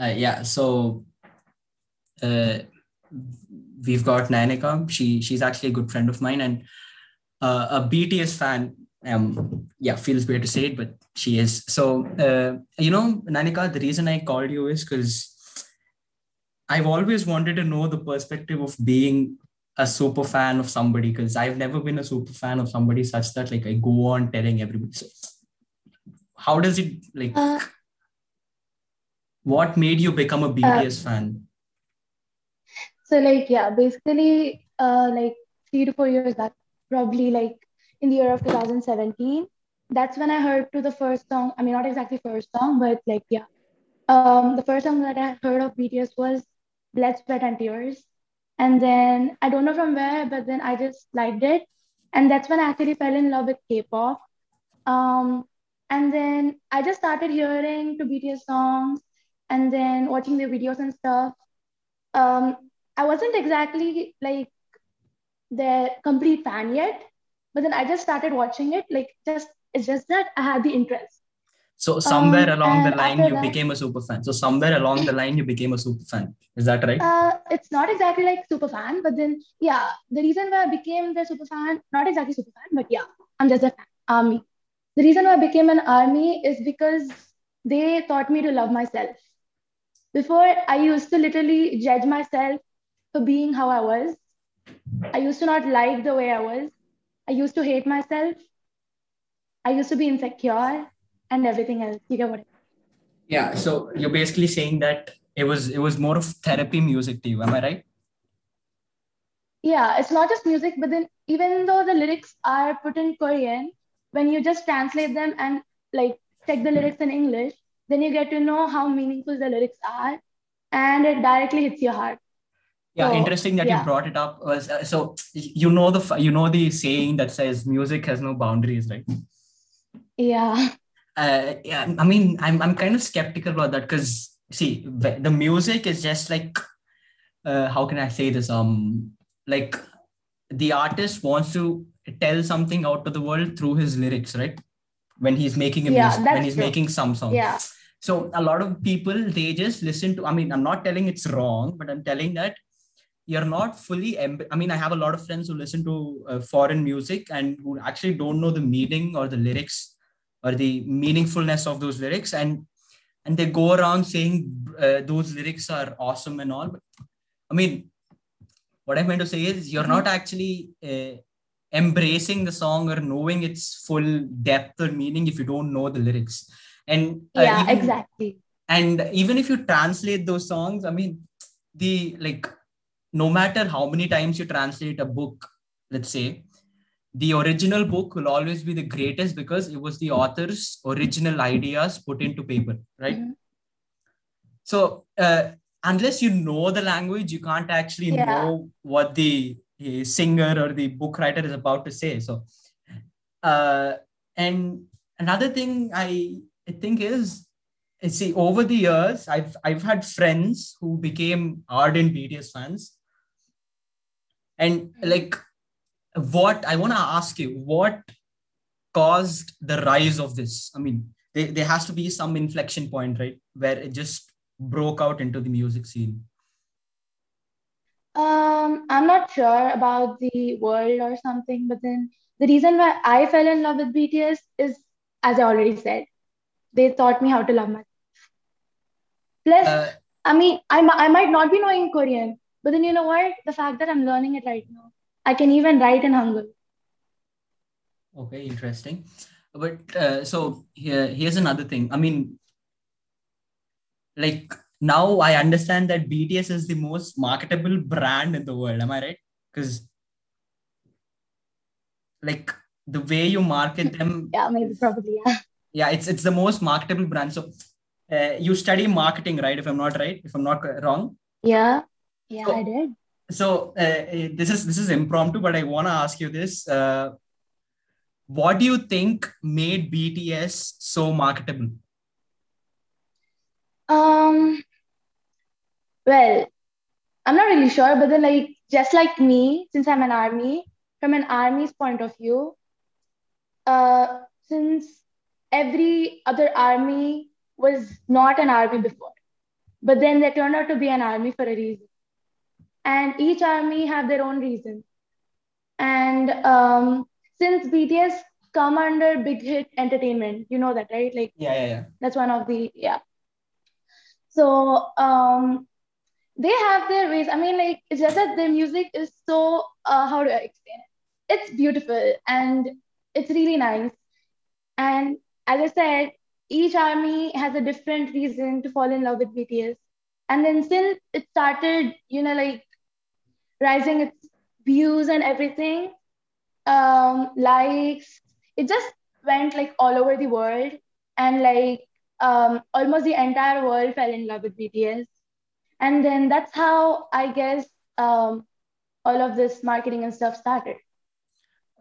Uh, yeah, so uh, we've got Nanika. She she's actually a good friend of mine and uh, a BTS fan. Um, yeah, feels weird to say it, but she is. So uh, you know, Nanika, the reason I called you is because I've always wanted to know the perspective of being a super fan of somebody because I've never been a super fan of somebody such that like I go on telling everybody. So how does it like? Uh, what made you become a BTS uh, fan? So like yeah, basically uh like three to four years back, probably like in the year of 2017. That's when I heard to the first song. I mean, not exactly first song, but like yeah, um, the first song that I heard of BTS was blood, sweat, and tears. And then I don't know from where, but then I just liked it. And that's when I actually fell in love with K-pop. Um, and then I just started hearing to BTS songs and then watching their videos and stuff. Um, I wasn't exactly like the complete fan yet, but then I just started watching it. Like just it's just that I had the interest. So somewhere um, along the line, you that, became a super fan. So somewhere along the line, you became a super fan. Is that right? Uh, it's not exactly like super fan, but then yeah, the reason why I became the super fan, not exactly super fan, but yeah, I'm just a fan. Army. The reason why I became an army is because they taught me to love myself. Before, I used to literally judge myself for being how I was. I used to not like the way I was. I used to hate myself. I used to be insecure and everything else. You get what I mean? Yeah. So you're basically saying that it was it was more of therapy music to you. Am I right? Yeah, it's not just music, but then even though the lyrics are put in Korean, when you just translate them and like check the lyrics in English, then you get to know how meaningful the lyrics are, and it directly hits your heart. Yeah, so, interesting that yeah. you brought it up. Was uh, so you know the you know the saying that says music has no boundaries, right? Yeah uh, yeah, I mean, I'm I'm kind of skeptical about that because see, the music is just like, uh, how can I say this? Um, like the artist wants to tell something out to the world through his lyrics, right? When he's making a yeah, music, when he's true. making some song. Yeah. So a lot of people they just listen to. I mean, I'm not telling it's wrong, but I'm telling that you're not fully. I mean, I have a lot of friends who listen to uh, foreign music and who actually don't know the meaning or the lyrics or the meaningfulness of those lyrics and and they go around saying uh, those lyrics are awesome and all but i mean what I'm meant to say is you're not actually uh, embracing the song or knowing its full depth or meaning if you don't know the lyrics and uh, yeah even, exactly and even if you translate those songs i mean the like no matter how many times you translate a book let's say the original book will always be the greatest because it was the author's original ideas put into paper, right? Mm-hmm. So, uh, unless you know the language, you can't actually yeah. know what the singer or the book writer is about to say. So, uh, and another thing I, I think is, see, over the years, I've I've had friends who became ardent BTS fans, and like what I want to ask you, what caused the rise of this? I mean, there, there has to be some inflection point, right? Where it just broke out into the music scene. Um, I'm not sure about the world or something, but then the reason why I fell in love with BTS is, as I already said, they taught me how to love myself. Plus, uh, I mean, I, I might not be knowing Korean, but then you know what? The fact that I'm learning it right now, I can even write in Hangul. Okay, interesting. But uh, so here, here's another thing. I mean, like now I understand that BTS is the most marketable brand in the world. Am I right? Because like the way you market them. yeah, maybe probably yeah. Yeah, it's it's the most marketable brand. So uh, you study marketing, right? If I'm not right, if I'm not wrong. Yeah, yeah, so, I did so uh, this is this is impromptu but i want to ask you this uh, what do you think made bts so marketable um well i'm not really sure but then like just like me since i'm an army from an army's point of view uh since every other army was not an army before but then they turned out to be an army for a reason. And each army have their own reason. And um, since BTS come under big hit entertainment, you know that, right? Like yeah, yeah, yeah. That's one of the yeah. So um, they have their ways. I mean, like it's just that their music is so uh, how do I explain it? It's beautiful and it's really nice. And as I said, each army has a different reason to fall in love with BTS. And then since it started, you know, like rising its views and everything, um, likes, it just went like all over the world. And like um, almost the entire world fell in love with BTS. And then that's how I guess um, all of this marketing and stuff started.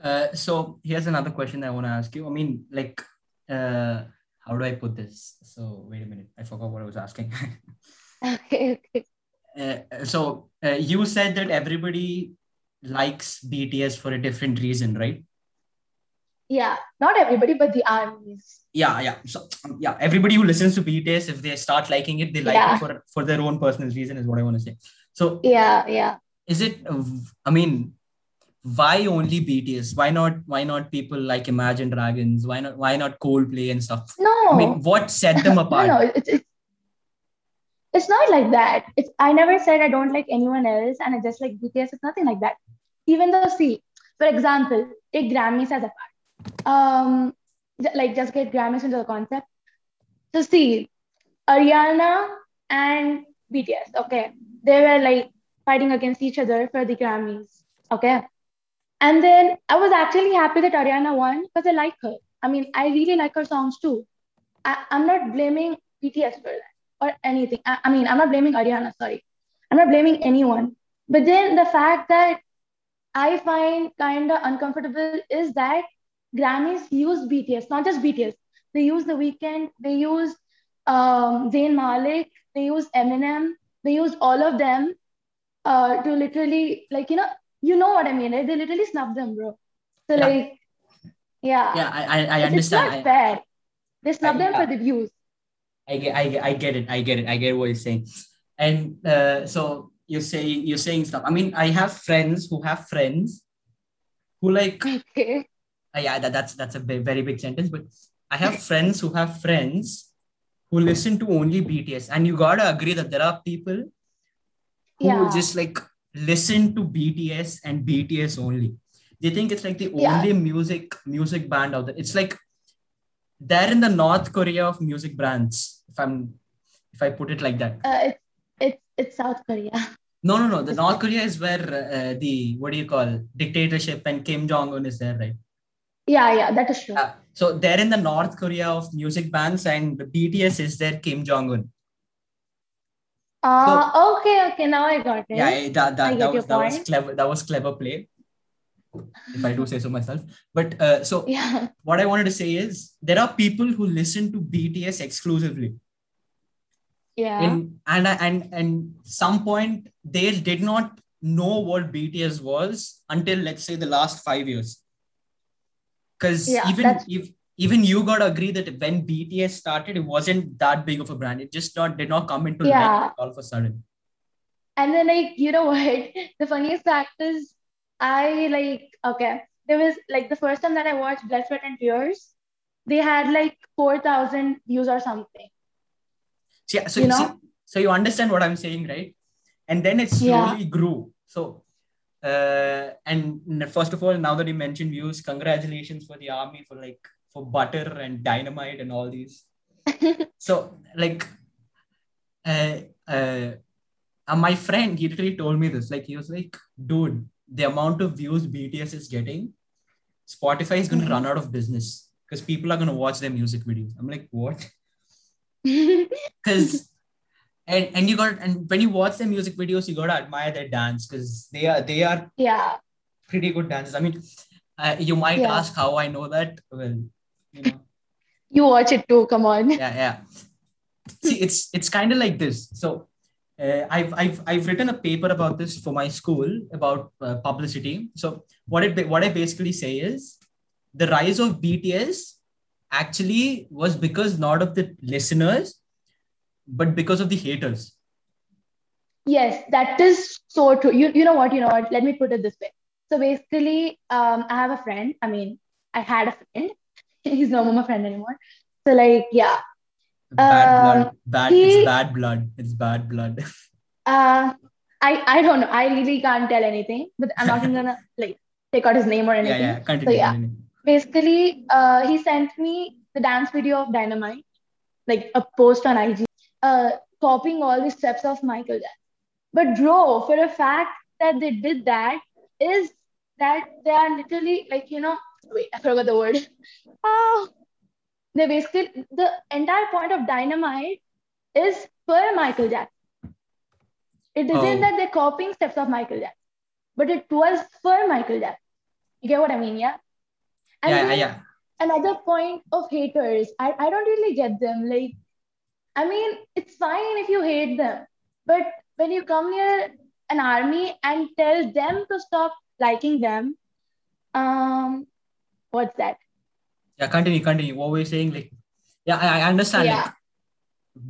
Uh, so here's another question I want to ask you. I mean, like, uh, how do I put this? So wait a minute, I forgot what I was asking. okay, okay. Uh, so uh, you said that everybody likes BTS for a different reason, right? Yeah, not everybody, but the armies. Yeah, yeah. So yeah, everybody who listens to BTS, if they start liking it, they like yeah. it for for their own personal reason, is what I want to say. So yeah, yeah. Is it? I mean, why only BTS? Why not? Why not people like Imagine Dragons? Why not? Why not Coldplay and stuff? No. I mean, what set them apart? no, no, it's, it's it's not like that. It's I never said I don't like anyone else and I just like BTS. It's nothing like that. Even though, see, for example, take Grammys as a part. Um, like just get Grammys into the concept. So see, Ariana and BTS. Okay, they were like fighting against each other for the Grammys. Okay, and then I was actually happy that Ariana won because I like her. I mean, I really like her songs too. I, am not blaming BTS for that or anything. I, I mean, I'm not blaming Ariana, sorry. I'm not blaming anyone. But then the fact that I find kind of uncomfortable is that Grammys use BTS, not just BTS. They use The Weeknd, they use um, Zayn Malik, they use Eminem, they use all of them uh, to literally, like, you know, you know what I mean, right? They literally snub them, bro. So yeah. like, yeah. Yeah, I, I, understand. It's not fair. They snub I, them yeah. for the views. I get, I, get, I get it. I get it. I get what you're saying. And uh, so you say you're saying stuff. I mean, I have friends who have friends who like. Okay. Uh, yeah, that, that's that's a very big sentence. But I have friends who have friends who listen to only BTS, and you gotta agree that there are people who yeah. just like listen to BTS and BTS only. They think it's like the yeah. only music music band out there. It's like they're in the North Korea of music brands. If I'm if I put it like that. Uh, it's it's it's South Korea. No, no, no. The North Korea is where uh, the what do you call dictatorship and Kim Jong Un is there, right? Yeah, yeah, that is true. Uh, so they're in the North Korea of music bands, and the BTS is there Kim Jong Un. Uh, so, okay, okay. Now I got it. Yeah, that, that, that was, that was clever. That was clever play. If I do say so myself. But uh, so yeah. what I wanted to say is there are people who listen to BTS exclusively. Yeah. In, and and and some point they did not know what BTS was until let's say the last five years. Because yeah, even if even you got to agree that when BTS started, it wasn't that big of a brand. It just not did not come into yeah. all of a sudden. And then like you know what? The funniest fact is I like okay. There was like the first time that I watched Blood, Sweat and Tears, they had like four thousand views or something. So, yeah, so you know, see, so you understand what I'm saying, right? And then it slowly yeah. grew. So uh, and first of all, now that you mentioned views, congratulations for the army for like for butter and dynamite and all these. so like, uh, uh, uh, my friend, he literally told me this. Like he was like, dude, the amount of views BTS is getting, Spotify is going to mm-hmm. run out of business because people are going to watch their music videos. I'm like, what? Because and and you got and when you watch their music videos, you got to admire their dance because they are they are yeah pretty good dancers. I mean, uh, you might yeah. ask how I know that. Well, you know. you watch it too. Come on. Yeah, yeah. See, it's it's kind of like this. So, uh, I've I've I've written a paper about this for my school about uh, publicity. So, what it what I basically say is the rise of BTS actually was because not of the listeners, but because of the haters. Yes, that is so true. You you know what? You know what? Let me put it this way. So basically, um, I have a friend. I mean, I had a friend. He's no more my friend anymore. So like, yeah. Bad Um, blood. Bad. he- it's bad blood. It's bad blood. Uh, I I don't know. I really can't tell anything, but I'm not even gonna like take out his name or anything. yeah. yeah. Continue. yeah. continue. Basically, uh, he sent me the dance video of Dynamite, like a post on IG, uh, copying all the steps of Michael Jackson. But bro, for a fact that they did that is that they are literally like you know. Wait, I forgot the word. Oh, they basically the entire point of Dynamite is for Michael Jackson. It isn't Oh. that they're copying steps of Michael Jackson, but it was for Michael Jackson. You get what I mean, yeah? And Yeah, yeah. another point of haters, I, I don't really get them. Like, I mean, it's fine if you hate them, but when you come near an army and tell them to stop liking them, um, what's that? Yeah, continue, continue. What were you saying? Like, yeah, I, I understand. Yeah. Like,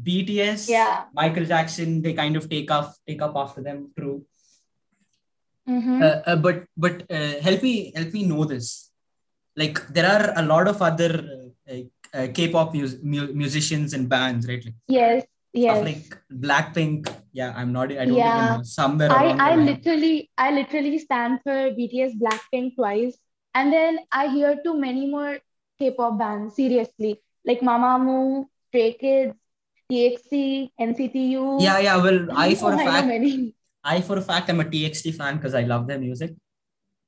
BTS, Yeah. Michael Jackson, they kind of take off, take up after them. True. Mhm. Uh, uh, but but uh, help me help me know this. Like, there are a lot of other uh, like uh, K-pop mus- mu- musicians and bands, right? Like, yes, yes. like Blackpink. Yeah, I'm not. I don't Yeah. even know. Somewhere I, I literally I literally stand for BTS Blackpink twice and then I hear to many more K-pop bands seriously like Mamamoo, Stray Kids, TXT, NCTU. Yeah, yeah. Well, I for a fact, many. I for a fact, I'm a TXT fan because I love their music.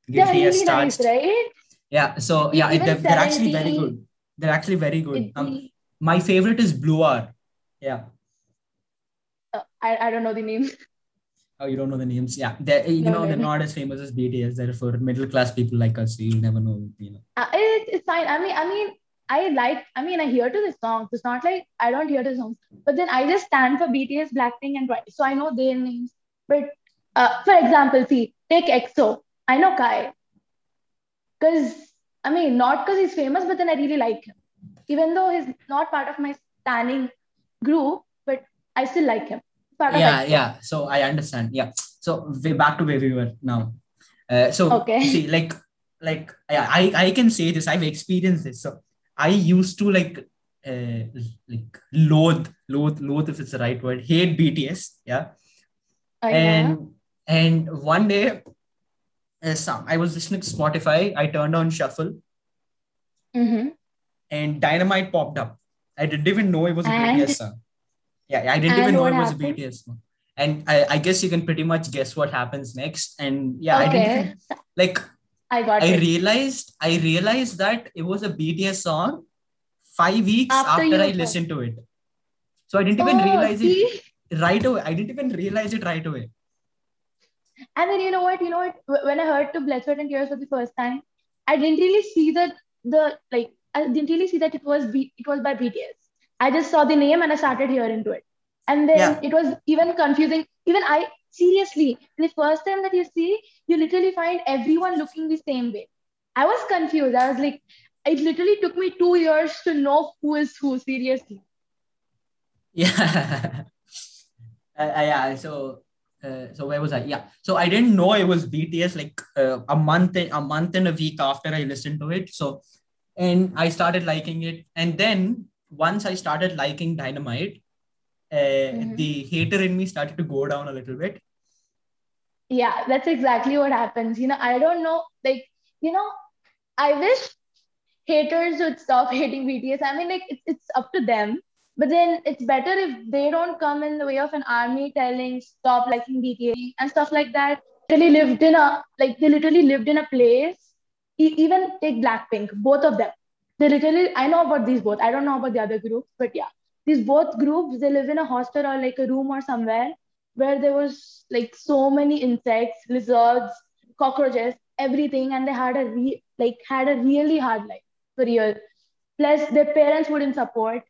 As really nice, right? Yeah. So yeah, it, they're, they're actually very good. They're actually very good. Um, my favorite is Blue R. Yeah. uh, I, I don't know the name. Oh, you don't know the names? Yeah. They're you No, know no, they're no. not as famous as BTS. They're for middle class people like us. So you'll never know. You know. Uh, it, it's fine. I mean, I mean, I like, I mean, I hear to the songs. It's not like I don't hear the songs, but then I just stand for BTS, Blackpink, and Twice. So I know their names. But uh, for example, see, take EXO. I know Kai. Because, I mean, not because he's famous, but then I really like him. Even though he's not part of my standing group, but I still like him. Part of Yeah, yeah. So I understand. Yeah. So way back to where we were now. Uh, so Okay. see, like, like yeah, I I can say this. I've experienced this. So I used to like, uh, like loathe, loathe, loathe if it's the right word, hate BTS. Yeah. Uh, yeah. and and one day uh, some i was listening to spotify i turned on shuffle Mhm. and dynamite popped up i didn't even know it was a And? bts song yeah i didn't And even know it was happened? a bts song and I, I guess you can pretty much guess what happens next and yeah i didn't even, like I got i it. realized i realized that it was a bts song five weeks After after, i listened to it so i didn't even Oh, realize see? it right away i didn't even realize it right away And then you know what? You know what? When I heard to Blood, Sweat and Tears for the first time, I didn't really see that the like I didn't really see that it was B- it was by BTS. I just saw the name and I started hearing to it. And then Yeah. it was even confusing. Even I seriously, the first time that you see, you literally find everyone looking the same way. I was confused. I was like, it literally took me two years to know who is who, seriously. Yeah. uh, yeah. So, uh, so where was I? Yeah. So I didn't know it was BTS like uh, a month, a month and a week after I listened to it. So, and I started liking it. And then once I started liking Dynamite, uh, Mhm. the hater in me started to go down a little bit. Yeah, that's exactly what happens. You know, I don't know, like, you know, I wish haters would stop hating BTS. I mean, like, it's, it's up to them. But then it's better if they don't come in the way of an army telling stop liking BTS and stuff like that. They literally lived in a like they literally lived in a place. E- even take Blackpink, both of them. They literally I know about these both. I don't know about the other groups, but yeah, these both groups they live in a hostel or like a room or somewhere where there was like so many insects, lizards, cockroaches, everything, and they had a re- like had a really hard life for real. Plus, their parents wouldn't support,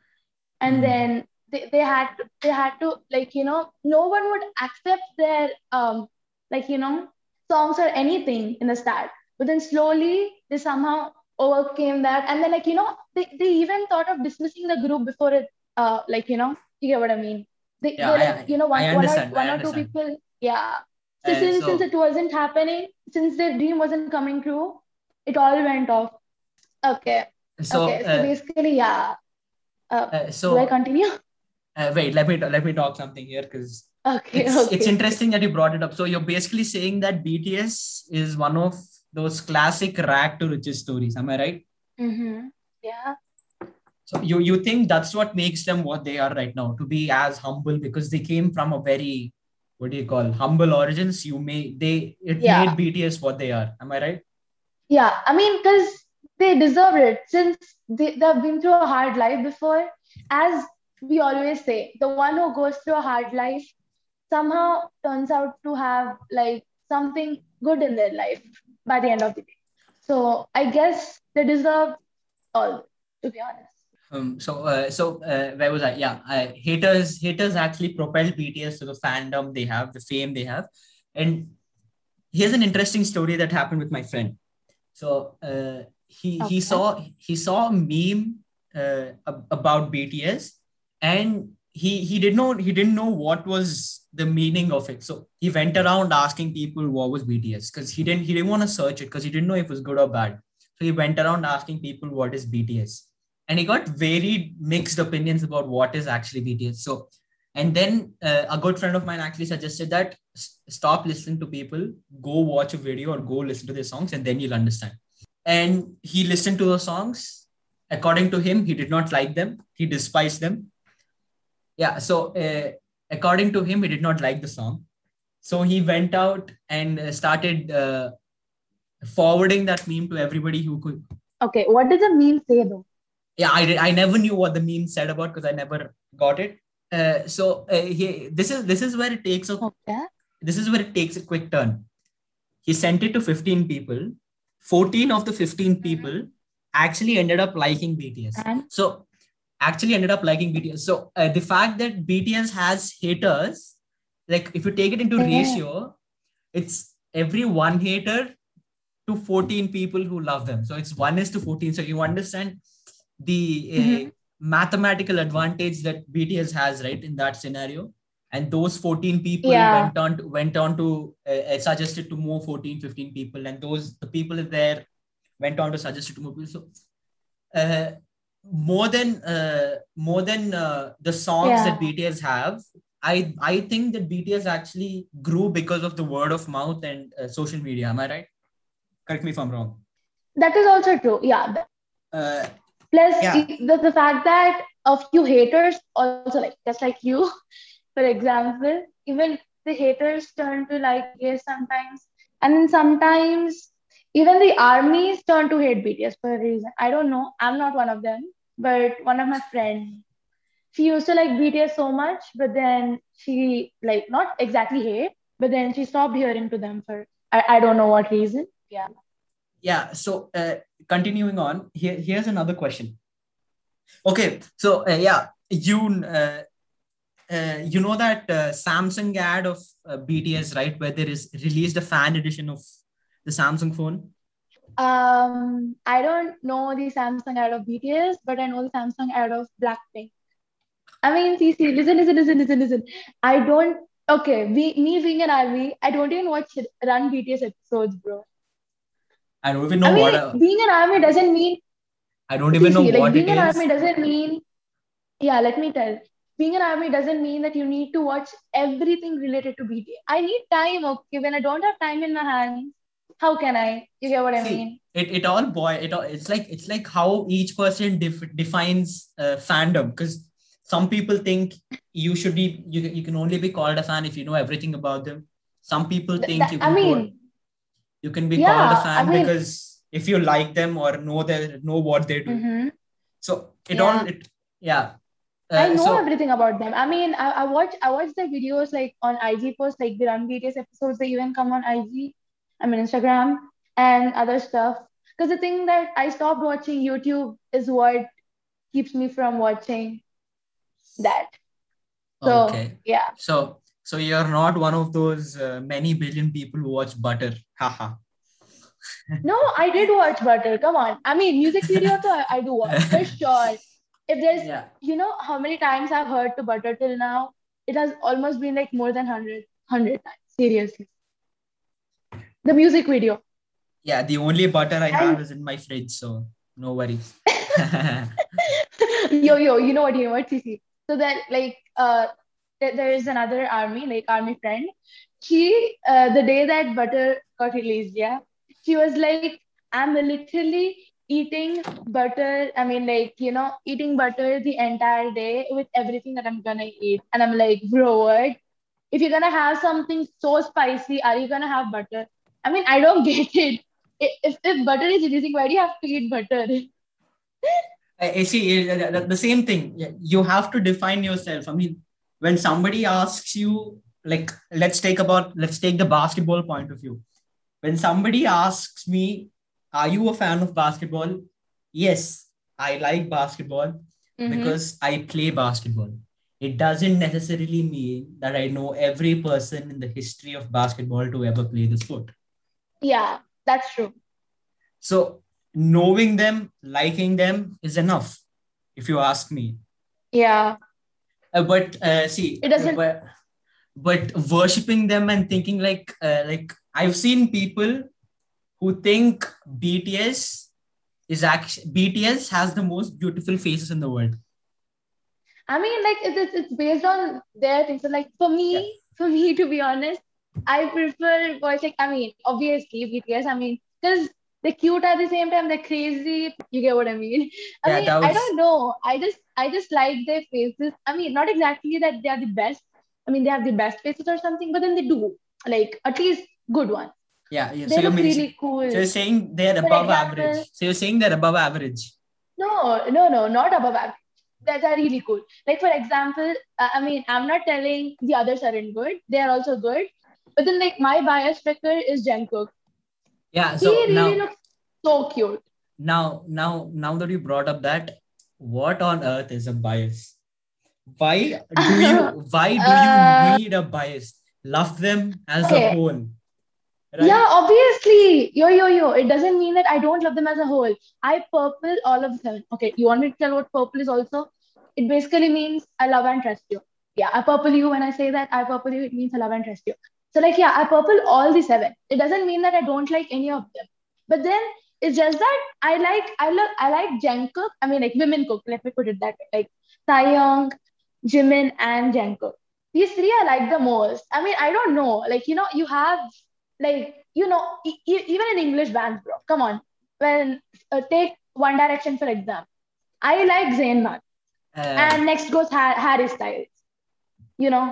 and Mhm. then they, they had to, they had to like you know no one would accept their um like you know songs or anything in the start, but then slowly they somehow overcame that, and then like you know they, they even thought of dismissing the group before it uh like you know You get what I mean? They, Yeah, I- like, you know, one, one or, one or two people, yeah. So Uh, since, so- since it wasn't happening, since their dream wasn't coming true, it all went off. Okay. So, okay. So uh, basically, yeah. Uh, uh, do so I continue? uh, wait, let me let me talk something here because Okay. it's okay. it's interesting that you brought it up. So you're basically saying that BTS is one of those classic rag to riches stories. Am I right? Mm-hmm. Yeah. So you you think that's what makes them what they are right now to be as humble because they came from a very what do you call humble origins. You may they it Yeah. made BTS what they are. Am I right? Yeah. I mean, because they deserve it since they, they've been through a hard life before. As we always say, the one who goes through a hard life somehow turns out to have like something good in their life by the end of the day. So I guess they deserve all, to be honest. Um, so uh, so uh, where was I? Yeah, uh, haters haters actually propelled BTS to the fandom they have, the fame they have, and here's an interesting story that happened with my friend. So uh, he Okay. he saw he saw a meme uh, about BTS, and he he didn't know he didn't know what was the meaning of it. So he went around asking people what was BTS because he didn't he didn't want to search it because he didn't know if it was good or bad. So he went around asking people what is BTS and he got very mixed opinions about what is actually BTS. So, and then uh, a good friend of mine actually suggested that s- stop listening to people, go watch a video or go listen to their songs, and then you'll understand. And he listened to the songs. According to him, he did not like them. He despised them. Yeah. So, uh, according to him, he did not like the song. So he went out and uh, started uh, forwarding that meme to everybody who could. Okay, what does the meme say though? yeah i did, i never knew what the meme said about because i never got it. Uh, so uh, he, this is this is where it takes a Okay. this is where it takes a quick turn. He sent it to 15 people. 14 of the 15 people actually ended up liking bts And? So actually ended up liking bts so uh, the fact that bts has haters like if you take it into Yeah. ratio it's every one hater to 14 people who love them so it's 1 is to 14 so you understand the uh, Mhm. mathematical advantage that bts has right in that scenario and those 14 people Yeah. went on to, went on to uh, uh, suggest it to more 14 15 people and those the people there went on to suggest it to more people so uh, more than uh, more than uh, the songs Yeah. that bts have i i think that bts actually grew because of the word of mouth and uh, social media am i right correct me if i'm wrong that is also true. Yeah. uh, Plus, Yeah. the, the fact that a few haters also like just like you, for example, even the haters turn to like yes sometimes, and then sometimes even the armies turn to hate BTS for a reason. I don't know. I'm not one of them, but one of my friends, she used to like BTS so much, but then she like not exactly hate, but then she stopped hearing to them for I, I don't know what reason. Yeah. yeah so uh, continuing on here here's another question okay so uh, yeah you uh, uh, you know that uh, samsung ad of uh, bts right where there is released a fan edition of the samsung phone Um, I don't know the Samsung ad of BTS, but I know the Samsung ad of Blackpink. I mean, see, see, listen, listen, listen, listen, listen. I don't. Okay, we, me being an army, I don't even watch Run BTS episodes, bro. i don't even know I mean, what a, being an army doesn't mean. i don't even see, know like what being it an is army doesn't mean. Yeah, let me tell. Being an army doesn't mean that you need to watch everything related to BTS. I need time. Okay, when I don't have time in my hands, how can I? You get what I See, mean? it, it all boy it all, it's like it's like how each person def- defines uh, fandom because some people think you should be you, you can only be called a fan if you know everything about them some people think that- you I can call- mean, you can be Yeah, called a fan mean- because if you like them or know their know what they do mhm. so it Yeah. all it yeah I Uh, know so everything about them. I mean, I, I watch I watch their videos like on IG posts, like the Run BTS episodes. They even come on IG, I mean Instagram and other stuff. Because the thing that I stopped watching YouTube is what keeps me from watching that. So okay yeah, so so you're not one of those uh, many billion people who watch butter haha no, I did watch Butter. Come on, I mean music videos I, I do watch for sure. if there's Yeah. you know how many times I've heard to butter till now, it has almost been like more than 100, 100 times. Seriously. The music video. Yeah. The only butter I have is in my fridge, so no worries. yo, yo, you know what, you know what, CC. So that like uh th- there is another army, like army friend. She uh the day that butter got released, yeah, she was like, I'm literally eating butter. I mean, like, you know, eating butter the entire day with everything that I'm gonna eat. And I'm like, bro, what? If you're gonna have something so spicy, are you gonna have butter? I mean, I don't get it. If, if butter is releasing, why do you have to eat butter? I see uh, the- same thing. You have to define yourself. I mean, when somebody asks you, like, let's take about let's take the basketball point of view. When somebody asks me, "Are you a fan of basketball?" Yes, I like basketball Mhm. because I play basketball. It doesn't necessarily mean that I know every person in the history of basketball to ever play the sport. Yeah, that's true. So knowing them, liking them is enough, if you ask me. Yeah. Uh, but uh, see, It doesn't- But, but worshiping them and thinking like, uh, like I've seen people who think BTS is actually BTS has the most beautiful faces in the world. I mean, like it's it's, based on their things. So, like for me, Yeah. for me, to be honest, I prefer boys. Like I mean, obviously BTS. I mean, because they're cute at the same time. They're crazy. You get what I mean? I Yeah, mean, that I don't know. I just I just like their faces. I mean, not exactly that they are the best. I mean, they have the best faces or something, but then they do like at least good ones. Yeah, yeah. They So you're, look really cool. so you're saying they're For above example- average. So you're saying they're above average. No, no, no, not above average. That are really cool. Like for example, uh, I mean, I'm not telling the others aren't good. They are also good. But then like my bias picker is Jungkook. Yeah. so he really now, looks so cute. now, now, now that you brought up that, what on earth is a bias? Why do you? Why do you Uh, need a bias? Love them as Okay. a whole. Yeah, obviously. Yo, yo, yo. It doesn't mean that I don't love them as a whole. I purple all of them. Okay, you want me to tell what purple is also? It basically means I love and trust you. Yeah, I purple you when I say that. I purple you, it means I love and trust you. So, like, yeah, I purple all the seven. It doesn't mean that I don't like any of them. But then it's just that I like, I love, I like Jungkook. I mean, like women cook. Let me put it that way. Like Taehyung, Jimin, and Jungkook. These three I like the most. I mean, I don't know. Like, you know, you have like you know e- even in english bands bro come on when uh, take one direction for example i like zayn Malik. Uh, and next goes ha- harry styles you know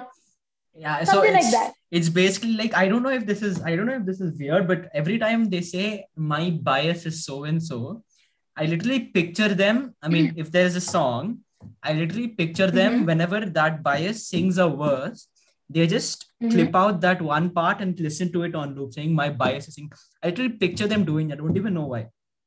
yeah. So something like it's, that. it's basically like I don't know if this is I don't know if this is weird, but every time they say my bias is so and so, I literally picture them. I mean, if there's a song, I literally picture them Mhm. whenever that bias sings a verse. They just Mhm. clip out that one part and listen to it on loop, saying my bias is sing. I literally picture them doing. it. I don't even know why.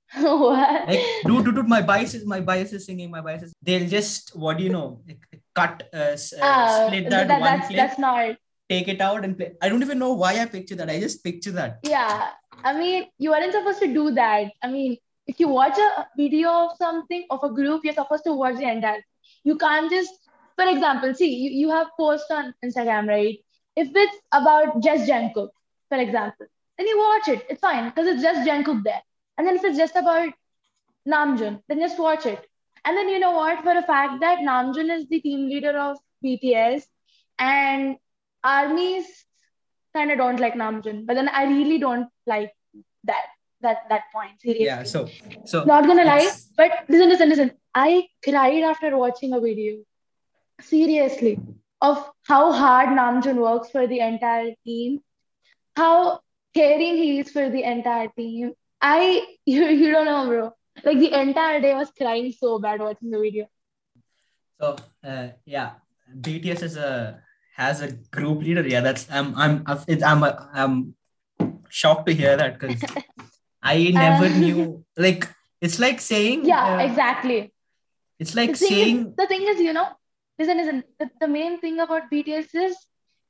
what Like, dude, dude, dude, my bias is my bias is singing. My bias is. They'll just what do you know? Like, cut, uh, uh, Ah, split that, that- one that's clip, that's not take it out and play. I don't even know why I picture that. I just picture that. yeah. I mean you aren't supposed to do that. I mean if you watch a video of something of a group you're supposed to watch the entire you can't just for example see you, you have posts on instagram right? If it's about just Jungkook, for example then you watch it. It's fine because it's just Jungkook there. And then if it's just about namjoon then just watch it and then you know what for a fact that namjoon is the team leader of bts and armies kind of don't like Namjoon, but then I really don't like that that that point. Seriously, Yeah. So, so not gonna lie, but listen, listen, listen. I cried after watching a video. Seriously, of how hard Namjoon works for the entire team, how caring he is for the entire team. I you, you don't know, bro. Like the entire day I was crying so bad watching the video. So uh, yeah, BTS is a has a group leader. Yeah, that's I'm I'm it's, I'm I'm shocked to hear that because I never Uh, knew. Like it's like saying Yeah, uh, exactly. It's like the saying is, the thing is, you know, listen, listen. The, the main thing about BTS is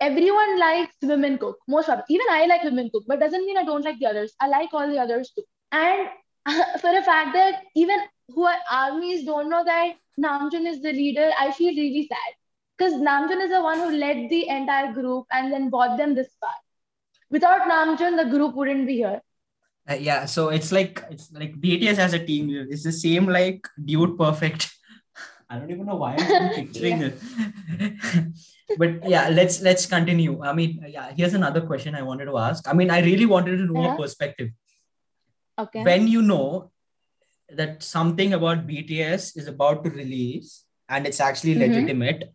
everyone likes women cook. Most of even I like women cook, but doesn't mean I don't like the others. I like all the others too. And for the fact that even who are armies don't know that Namjoon is the leader, I feel really sad. Because Namjoon is the one who led the entire group and then brought them this far. Without Namjoon, the group wouldn't be here. Uh, yeah, so it's like it's like BTS as a team. It's the same like Dude Perfect. I don't even know why I'm picturing it. but yeah, let's let's continue. I mean, yeah, here's another question I wanted to ask. I mean, I really wanted to know Yeah. a perspective. Okay. When you know that something about BTS is about to release and it's actually Mhm. legitimate,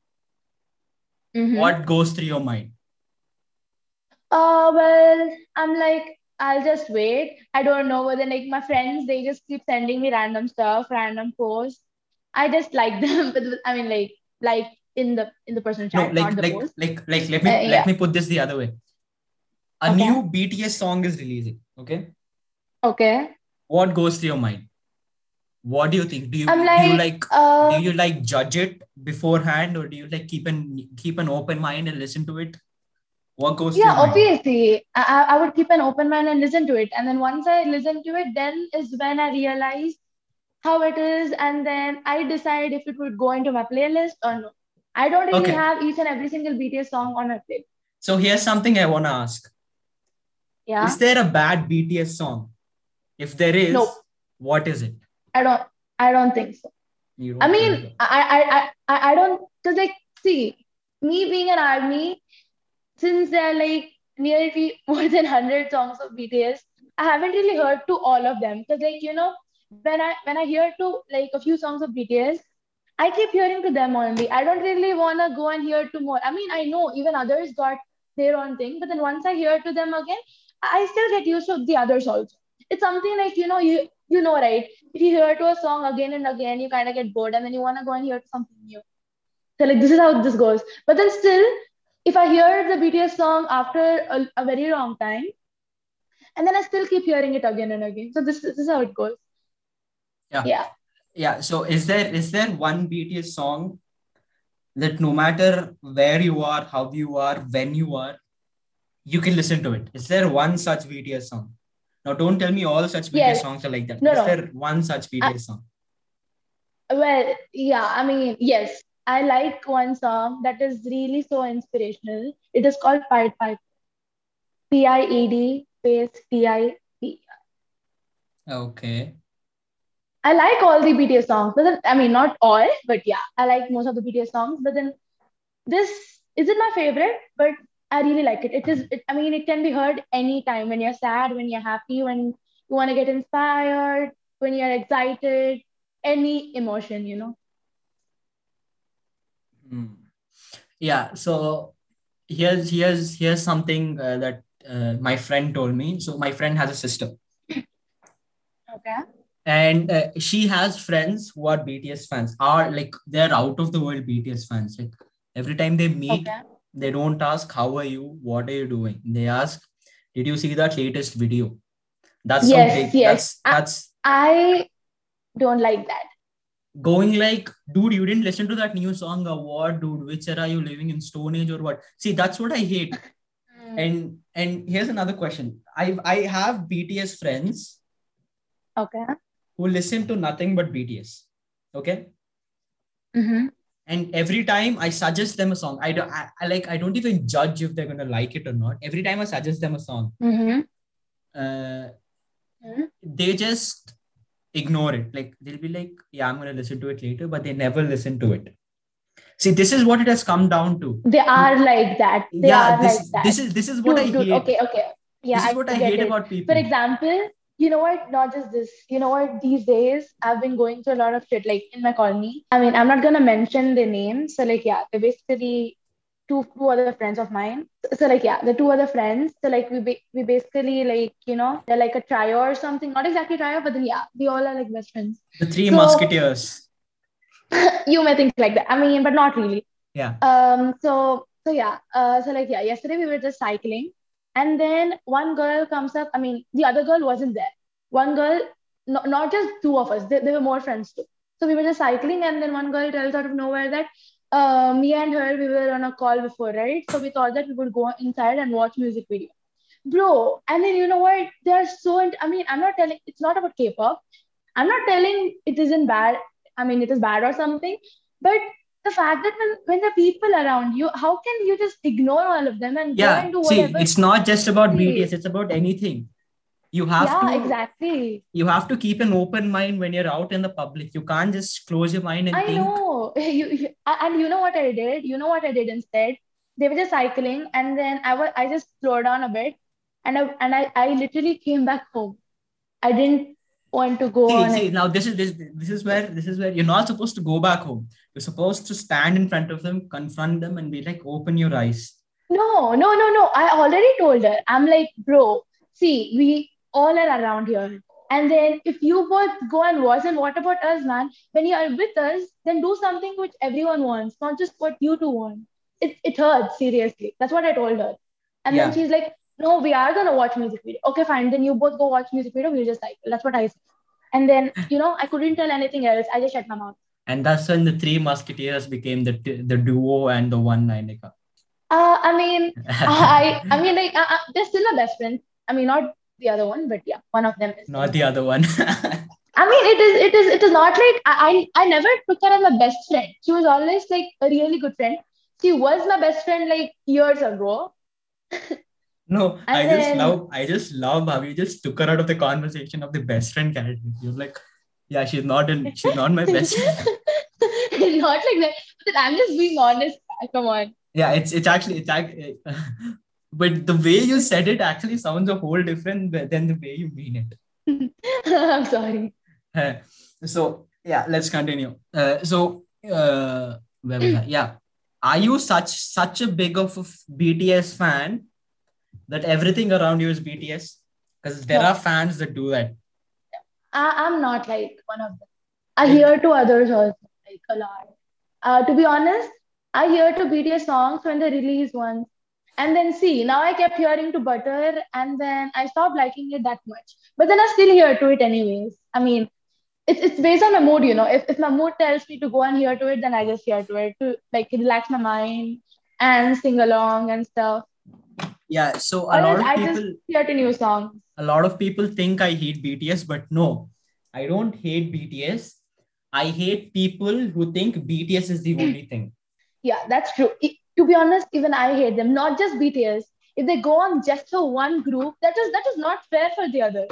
Mhm. what goes through your mind? Uh, well, I'm like, I'll just wait. I don't know. whether like, my friends, they just keep sending me random stuff, random posts. I just like them, but I mean, like, like in the in the personal No, chat, like not the like post. like like let me Uh, let me put this the other way. A Okay. new BTS song is releasing. Okay. Okay. What goes through your mind? What do you think? Do you I'm do you like, like uh, do you like judge it beforehand or do you like keep an keep an open mind and listen to it? What goes yeah, through your obviously, I, I I would keep an open mind and listen to it. And then once I listen to it, then is when I realize how it is, and then I decide if it would go into my playlist or no. I don't really Okay. have each and every single BTS song on my playlist. So here's something I want to ask. Yeah. Is there a bad BTS song? If there is, what is it? I don't I don't think so. I mean. I I I I don't because like see, me being an army, since there are like nearly more than hundred songs of BTS, I haven't really heard to all of them. Because like you know, when I when I hear to like a few songs of BTS, I keep hearing to them only. I don't really wanna go and hear to more. I mean, I know even others got their own thing, but then once I hear to them again, I still get used to the others also. It's something like you know you you know right if you hear to a song again and again, you kind of get bored and then you want to go and hear something new. So, like, this is how this goes. But then, still, if I hear the BTS song after a, a very long time, and then I still keep hearing it again and again. So, this, this is how it goes. Yeah. Yeah. yeah so is there is there one bts song that no matter where you are how you are when you are you can listen to it is there one such bts song now don't tell me all such bts Yes. songs are like that No, is no. there one such bts song Well, yeah, I mean, yes, I like one song that is really so inspirational. It is called Pied Piper. P I E D space P I P. okay I like all the BTS songs, but then, I mean, not all, but yeah, I like most of the BTS songs. But then this isn't my favorite, but I really like it. It is, it, I mean, it can be heard anytime when you're sad, when you're happy, when you want to get inspired, when you're excited, any emotion, you know. Hmm. yeah so here's here's here's something uh, that uh, my friend told me so my friend has a sister Okay. and uh, she has friends who are bts fans are like they're out of the world bts fans like every time they meet Okay. They don't ask how are you? What are you doing? They ask did you see that latest video? That's Yes, big yes. that's that's I don't like that. going like dude you didn't listen to that new song or what dude? Which era are you living in? Stone age or what? See that's what i hate. And and here's another question. I i have bts friends Okay. who listen to nothing but bts okay? Mm-hmm. And every time i suggest them a song i don't I, I like i don't even judge if they're gonna like it or not every time i suggest them a song Mm-hmm. uh, Mhm. they just ignore it like they'll be like yeah i'm gonna listen to it later but they never listen to it see this is what it has come down to They are like that. They yeah are this like that. this is this is what Dude, i dude, hate okay, okay. Yeah, this is what i hate it. about people For example, you know what? Not just this. You know what? These days, I've been going through a lot of shit, like in my colony. I mean, I'm not gonna mention their names. So, like, yeah, they're basically two two other friends of mine. So, so, like, yeah, the two other friends. So, like, we ba- we basically like, you know, they're like a trio or something. Not exactly trio, but then yeah, we all are like best friends. the three So- musketeers you may think like that. I mean, but not really. yeah Um, so so yeah, uh, so like yeah, yesterday we were just cycling, and then one girl comes up. I mean, the other girl wasn't there. One girl, no, not just two of us. they, there were more friends too. So we were just cycling, and then one girl tells out of nowhere that uh, me and her we were on a call before, right? So we thought that we would go inside and watch music video, bro. And then you know what? They are so. I mean, I'm not telling. It's not about K-pop. I'm not telling it isn't bad. I mean, it is bad or something, but the fact that when, when the people around you, how can you just ignore all of them and yeah go and do see it's not just about bts it's about anything you have yeah, to exactly. you have to keep an open mind when you're out in the public you can't just close your mind and I think know. You, you, and you know what I did? You know what I did instead? They were just cycling, and then I was I just slowed down a bit, and I and I, I literally came back home. I didn't want to go see, on. see now this is this this is where this is where you're not supposed to go back home you're supposed to stand in front of them confront them and be like open your eyes No, no, no, no. I already told her. I'm like, bro, see, we all are around here. And then if you both go and watch, and what about us, man? When you are with us, then do something which everyone wants, not just what you two want. It, it hurts, seriously. That's what I told her. And Yeah. then she's like, no, we are going to watch music video. Okay, fine. Then you both go watch music video. We'll just cycle. That's what I said. And then, you know, I couldn't tell anything else. I just shut my mouth. And that's when the three musketeers became the the duo and the one Nainika. Uh, I mean, I, I mean, like, uh, uh, they're still my best friend. I mean, not the other one, but yeah, one of them is. not the other one I mean, it is, it is, it is not like I, I, I never took her as my best friend. She was always like a really good friend. She was my best friend like years ago. no i And just love i just love how you just took her out of the conversation of the best friend character you're like yeah she's not in she's not my best friend not like that. But I'm just being honest. Come on. yeah it's it's actually it's actually but the way you said it actually sounds a whole different than the way you mean it I'm sorry. Uh, so yeah let's continue uh, so uh, where was I? yeah are you such such a big of a bts fan that everything around you is bts because there No. are fans that do that I, I'm not like one of them. I hear to others also, like a lot. Uh, to be honest, I hear to BTS songs when they release ones. And then see, now I kept hearing to Butter and then I stopped liking it that much. But then I still hear to it anyways. I mean, it's, it's based on my mood, you know. If, if my mood tells me to go and hear to it, then I just hear to it to like relax my mind and sing along and stuff. yeah so a lot of I people just hear to new songs. A lot of people think I hate BTS, but no, I don't hate BTS. I hate people who think BTS is the hmm. only thing. Yeah, that's true. To be honest, even I hate them. Not just BTS. If they go on just for one group, that is that is not fair for the other.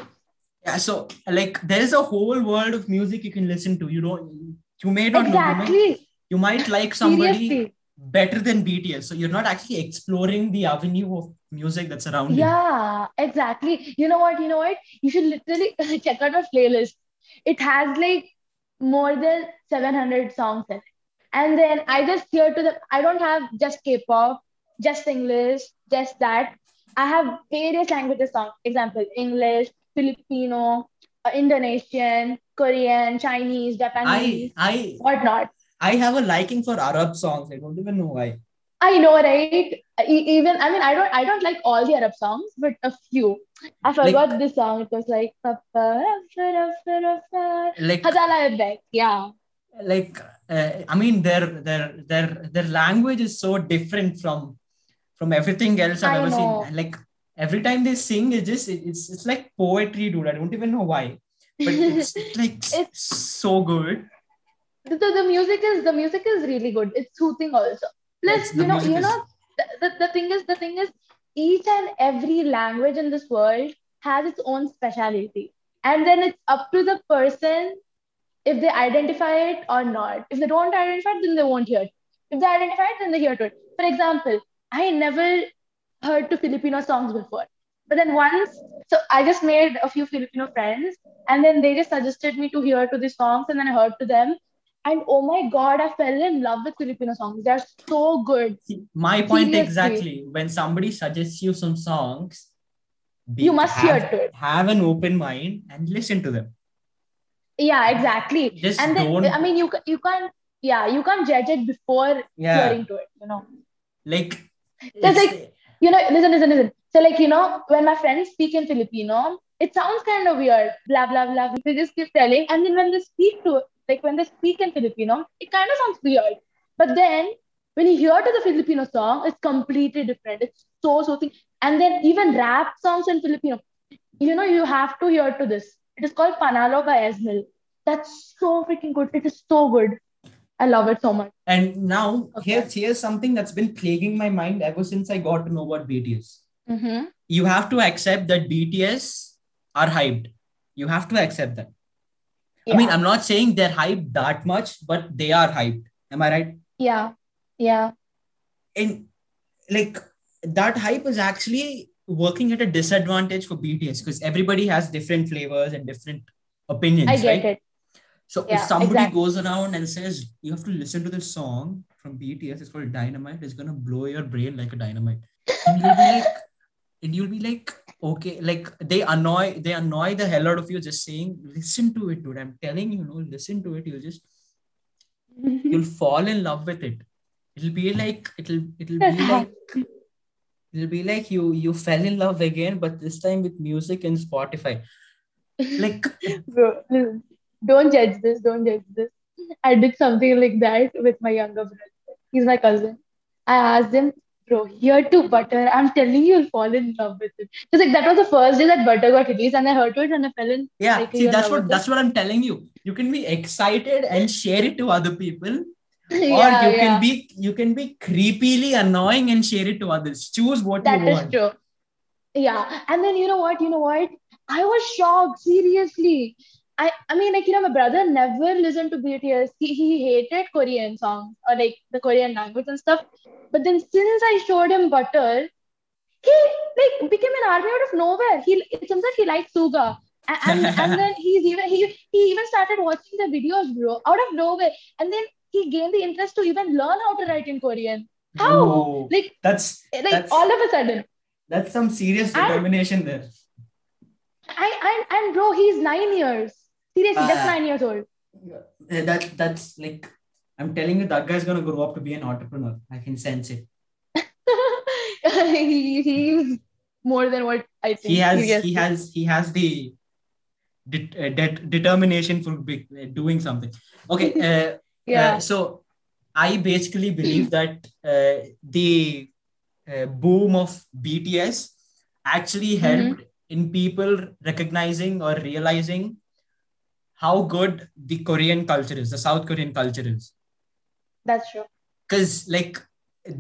Yeah, so like there's a whole world of music you can listen to. You don't, you may not know. You, Exactly. you might like somebody Seriously. better than BTS. So you're not actually exploring the avenue of music that's around you. Yeah, exactly. You know what? You know what? You should literally check out our playlist. It has like more than 700 songs in it. And then I just hear to the, I don't have just K-pop, just English, just that. I have various languages songs. Example, English, Filipino, uh, Indonesian, Korean, Chinese, Japanese, I I whatnot. I have a liking for Arab songs. I don't even know why. I know, right? Even I mean, I don't, I don't like all the Arab songs, but a few. I forgot this song. It was like Like Hazala Ebek. Yeah, like uh, i mean their their their their language is so different from from everything else i've I ever know. seen like every time they sing it's just it's it's like poetry dude i don't even know why but it's, like It's- so good the, the music is the music is really good. It's soothing also. Plus, the you know, you is- know, the, the, the thing is, the thing is, each and every language in this world has its own speciality, and then it's up to the person if they identify it or not. If they don't identify it, then they won't hear it. If they identify it, then they hear it. For example, I never heard to Filipino songs before. But then once, so I just made a few Filipino friends, and then they just suggested me to hear to these songs, and then I heard to them. And oh my God, I fell in love with Filipino songs. They're so good. My point Seriously. exactly when somebody suggests you some songs be, You must hear have, to it. have an open mind and listen to them Yeah, exactly. just and then, don't I mean, you you can't, yeah, you can't judge it before yeah hearing to it, you know. like There's it's- like- you know, listen, listen, listen. So, like, you know, when my friends speak in Filipino, it sounds kind of weird, blah, blah, blah. They just keep telling. And then when they speak to, like, when they speak in Filipino, it kind of sounds weird. But then when you hear to the Filipino song, it's completely different. It's so soothing. And then even rap songs in Filipino, you know, you have to hear to this. It is called Panalo by Ez Mil. That's so freaking good. It is so good. I love it so much. And now Okay. here's here's something that's been plaguing my mind ever since I got to know what BTS. Mm-hmm. You have to accept that BTS are hyped. You have to accept that. I mean, I'm not saying they're hyped that much, but they are hyped. Am I right? yeah, yeah, And like that hype is actually working at a disadvantage for BTS because everybody has different flavors and different opinions. I get right? it. So Yeah, if somebody exactly. goes around and says you have to listen to this song from BTS, it's called Dynamite, it's gonna blow your brain like a dynamite. And you'll be like, and you'll be like, okay, like they annoy, they annoy the hell out of you just saying, listen to it, dude. I'm telling you, no, listen to it. You'll just you'll fall in love with it. It'll be like it'll it'll be like it'll be like you you fell in love again, but this time with music and Spotify. Like Bro, don't judge this. Don't judge this. I did something like that with my younger brother. He's my cousin. I asked him, bro, hear to butter. I'm telling you, you'll fall in love with it. Because like that was the first day that butter got released, and I heard to it and I fell in. yeah, like, see that's what that's what I'm telling you. You can be excited and share it to other people, or yeah, you yeah. can be you can be creepily annoying and share it to others. Choose what That you is want. true. Yeah. And then you know what? You know what? I was shocked, seriously. I, I mean, like, you know, my brother never listened to BTS. He, he hated Korean songs or like the Korean language and stuff. But then since I showed him Butter, he like became an army out of nowhere. He it seems like he likes Suga. And, and, and then he's even he he even started watching the videos, bro, out of nowhere. And then he gained the interest to even learn how to write in Korean. How? Like, that's like That's- all of a sudden. that's some serious And- determination there. I, and and bro, he's nine years. Seriously, that's Ah. nine years old. Uh, That that's like I'm telling you, that guy's gonna grow up to be an entrepreneur. I can sense it. he, he's more than what I think. He has he has he has the det- uh, det- determination for big, uh, doing something. Okay, uh, yeah. uh, so I basically believe that uh, the uh, boom of BTS actually Mm-hmm. helped in people recognizing or realizing how good the Korean culture is, the South Korean culture is. that's true. because like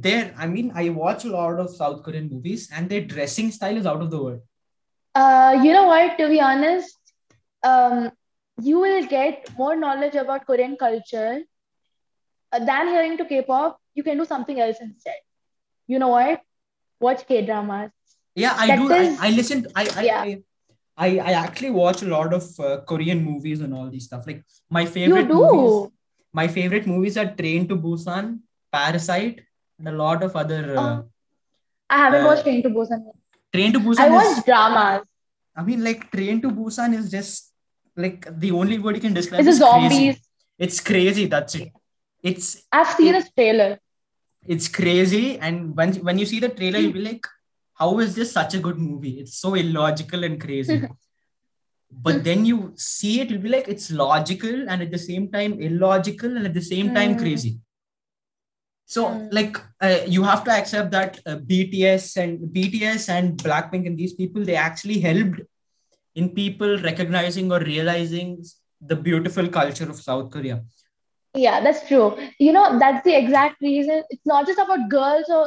there i mean i watch a lot of south korean movies and their dressing style is out of the world Uh, you know what? To be honest, um, you will get more knowledge about Korean culture uh, than hearing to K-pop. You can do something else instead. You know what? Watch K-dramas. yeah i That do is- I, I listen to, I, I, Yeah. I I I actually watch a lot of uh, Korean movies and all these stuff. Like my favorite do? movies, my favorite movies are Train to Busan, Parasite, and a lot of other. Uh, Oh. I haven't Uh, watched Train to Busan. Train to I Busan is. dramas. I mean, like Train to Busan is just like the only word you can describe. It's a is crazy. zombies. It's crazy. That's it. It's I've seen a trailer. it's crazy and when when you see the trailer you'll be like how is this such a good movie it's so illogical and crazy but then you see it you'll be like it's logical and at the same time illogical and at the same time Mm. crazy so Mm. like uh, you have to accept that uh, bts and bts and blackpink and these people they actually helped in people recognizing or realizing the beautiful culture of south korea Yeah, that's true. You know, that's the exact reason. It's not just about girls or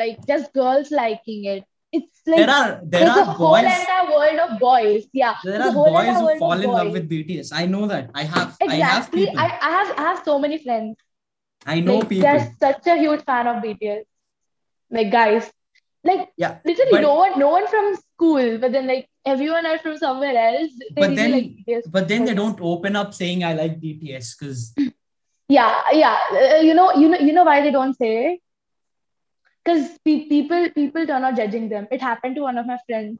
like just girls liking it. It's like there are there there's a are whole entire world of boys. Yeah. There are boys who fall in love with BTS. I know that. I have. I have Exactly. I, I have I have so many friends. I know like, people. They're such a huge fan of BTS. Like guys, like Yeah, literally but- no one, no one from school, but then like everyone else from somewhere else. But then- like BTS. But then they don't open up saying I like BTS because Yeah, yeah. Uh, you know, you know, you know why they don't say it? Because pe- people, people are not judging them. It happened to one of my friends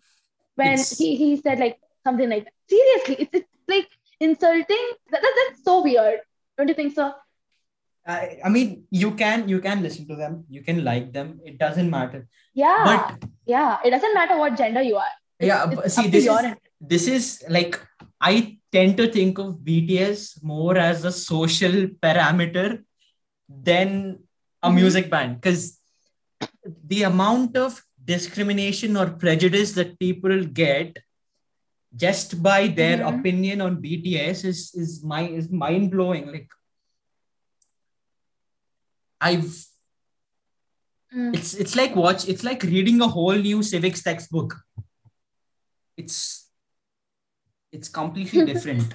when It's- he, he said like something like, seriously, it's, it's like insulting. That, that, that's so weird. Don't you think so? I, I mean you can you can listen to them. You can like them. It doesn't matter. Yeah, But yeah. It doesn't matter what gender you are. yeah, It's see this is this is like I tend to think of BTS more as a social parameter than a Mhm. music band because the amount of discrimination or prejudice that people get just by their Mhm. opinion on BTS is is my is mind blowing. Like I've Mm. it's it's like watch it's like reading a whole new civics textbook. It's it's completely different.